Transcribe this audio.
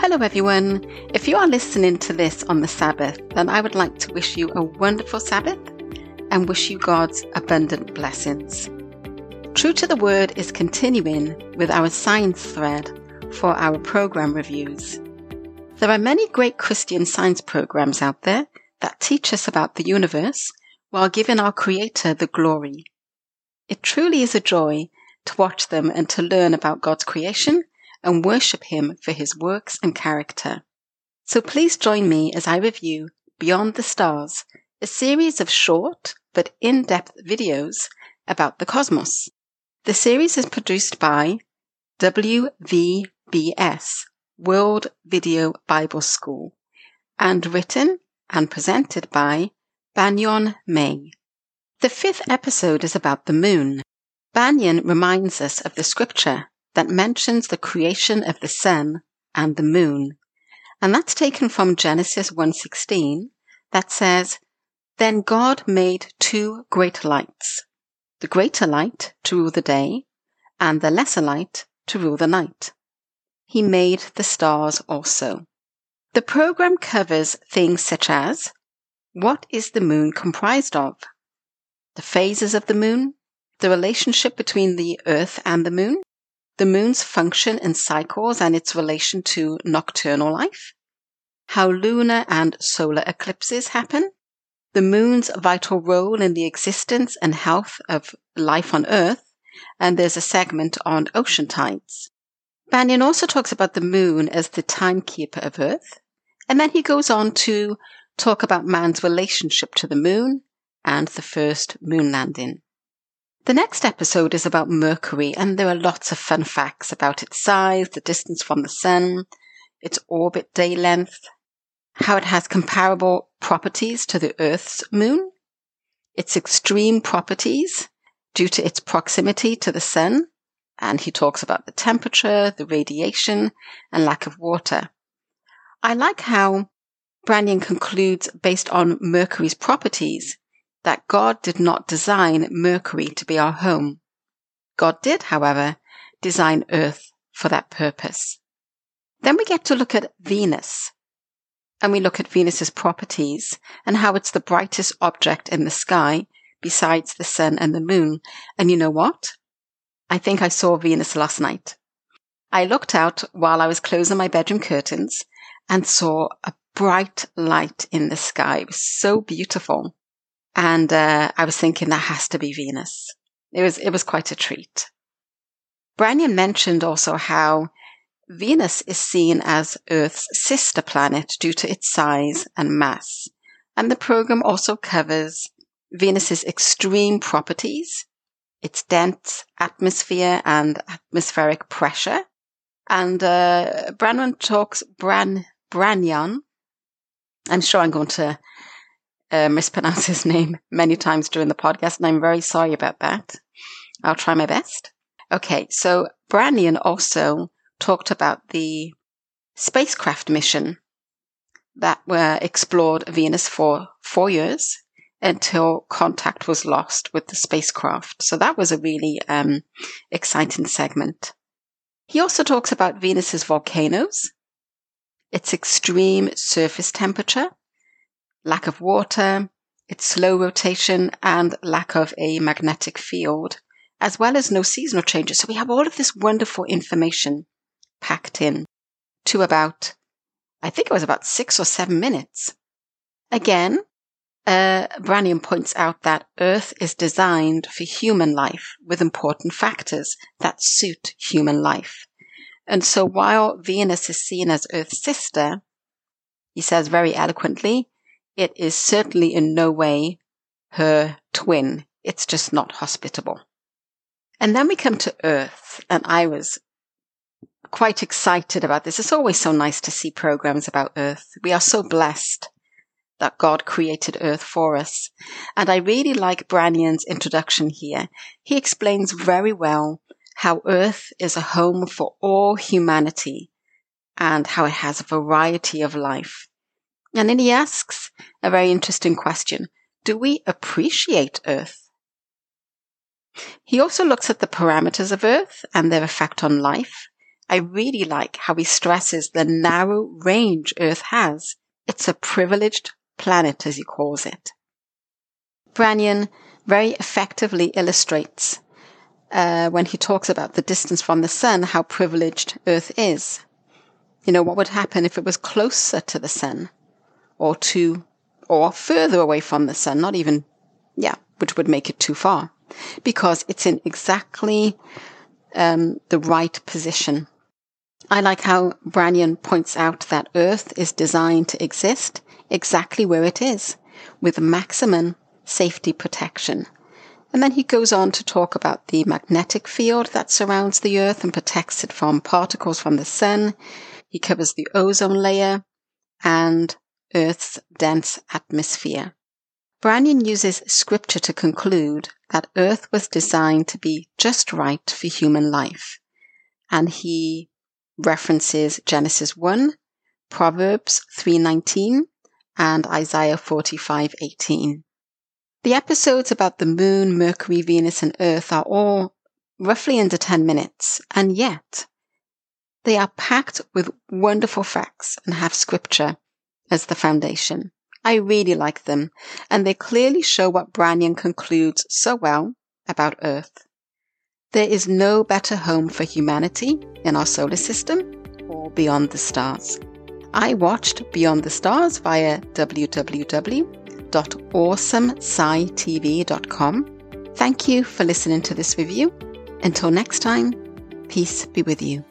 Hello, everyone. If you are listening to this on the Sabbath, then I would like to wish you a wonderful Sabbath and wish you God's abundant blessings. True to the Word is continuing with our science thread for our program reviews. There are many great Christian science programs out there that teach us about the universe while giving our Creator the glory. It truly is a joy to watch them and to learn about God's creation and worship Him for His works and character. So please join me as I review Beyond the Stars, a series of short but in depth videos about the cosmos. The series is produced by WVBS, World Video Bible School, and written and presented by Banyan May. The fifth episode is about the moon. Banyan reminds us of the scripture that mentions the creation of the sun and the moon. And that's taken from Genesis 1:16 that says, "Then God made two great lights, the greater light to rule the day, and the lesser light to rule the night. He made the stars also." The program covers things such as what is the moon comprised of? The phases of the moon, the relationship between the earth and the moon, the moon's function and cycles and its relation to nocturnal life, how lunar and solar eclipses happen, the moon's vital role in the existence and health of life on Earth, and there's a segment on ocean tides. Banyan also talks about the moon as the timekeeper of Earth, and then he goes on to talk about man's relationship to the moon and the first moon landing. The next episode is about Mercury, and there are lots of fun facts about its size, the distance from the Sun, its orbit day length, how it has comparable properties to the Earth's moon, its extreme properties due to its proximity to the Sun, and he talks about the temperature, the radiation, and lack of water. I like how Banyan concludes based on Mercury's properties that God did not design Mercury to be our home. God did, however, design Earth for that purpose. Then we get to look at Venus. And we look at Venus's properties and how it's the brightest object in the sky besides the sun and the moon. And you know what? I think I saw Venus last night. I looked out while I was closing my bedroom curtains and saw a bright light in the sky. It was so beautiful. And uh, I was thinking that has to be Venus. It was it was quite a treat. Branyon mentioned also how Venus is seen as Earth's sister planet due to its size and mass. And the program also covers Venus's extreme properties, its dense atmosphere and atmospheric pressure. And uh, Branwan talks Bran Branyon. I'm sure I'm going to uh, mispronounce his name many times during the podcast, and I'm very sorry about that. I'll try my best. Okay, so Banyan also talked about the spacecraft mission that were explored Venus for four years until contact was lost with the spacecraft. So that was a really um, exciting segment. He also talks about Venus's volcanoes, its extreme surface temperature, lack of water, its slow rotation, and lack of a magnetic field, as well as no seasonal changes. So we have all of this wonderful information packed in to about, I think it was about six or seven minutes. Again, uh, points out that Earth is designed for human life with important factors that suit human life. And so while Venus is seen as Earth's sister, he says very eloquently, it is certainly in no way her twin. It's just not hospitable. And then we come to Earth, and I was quite excited about this. It's always so nice to see programs about Earth. We are so blessed that God created Earth for us. And I really like Banyan's introduction here. He explains very well how Earth is a home for all humanity and how it has a variety of life. And then he asks a very interesting question Do we appreciate Earth? He also looks at the parameters of Earth and their effect on life I really like how he stresses the narrow range Earth has. It's a privileged planet, as he calls it. Branyon very effectively illustrates uh, when he talks about the distance from the sun how privileged Earth is. You know, what would happen if it was closer to the sun or to, or further away from the sun, not even, yeah, which would make it too far because it's in exactly um, the right position. I like how Branyon points out that Earth is designed to exist exactly where it is, with maximum safety protection. And then he goes on to talk about the magnetic field that surrounds the Earth and protects it from particles from the sun. He covers the ozone layer and Earth's dense atmosphere. Branyon uses scripture to conclude that Earth was designed to be just right for human life. And he references Genesis 1, Proverbs 3:19, and Isaiah 45:18. The episodes about the moon, Mercury, Venus, and Earth are all roughly under 10 minutes, and yet they are packed with wonderful facts and have scripture as the foundation. I really like them, and they clearly show what Branyon concludes so well about Earth. There is no better home for humanity in our solar system or beyond the stars. I watched Beyond the Stars via www.awesomescitv.com. Thank you for listening to this review. Until next time, peace be with you.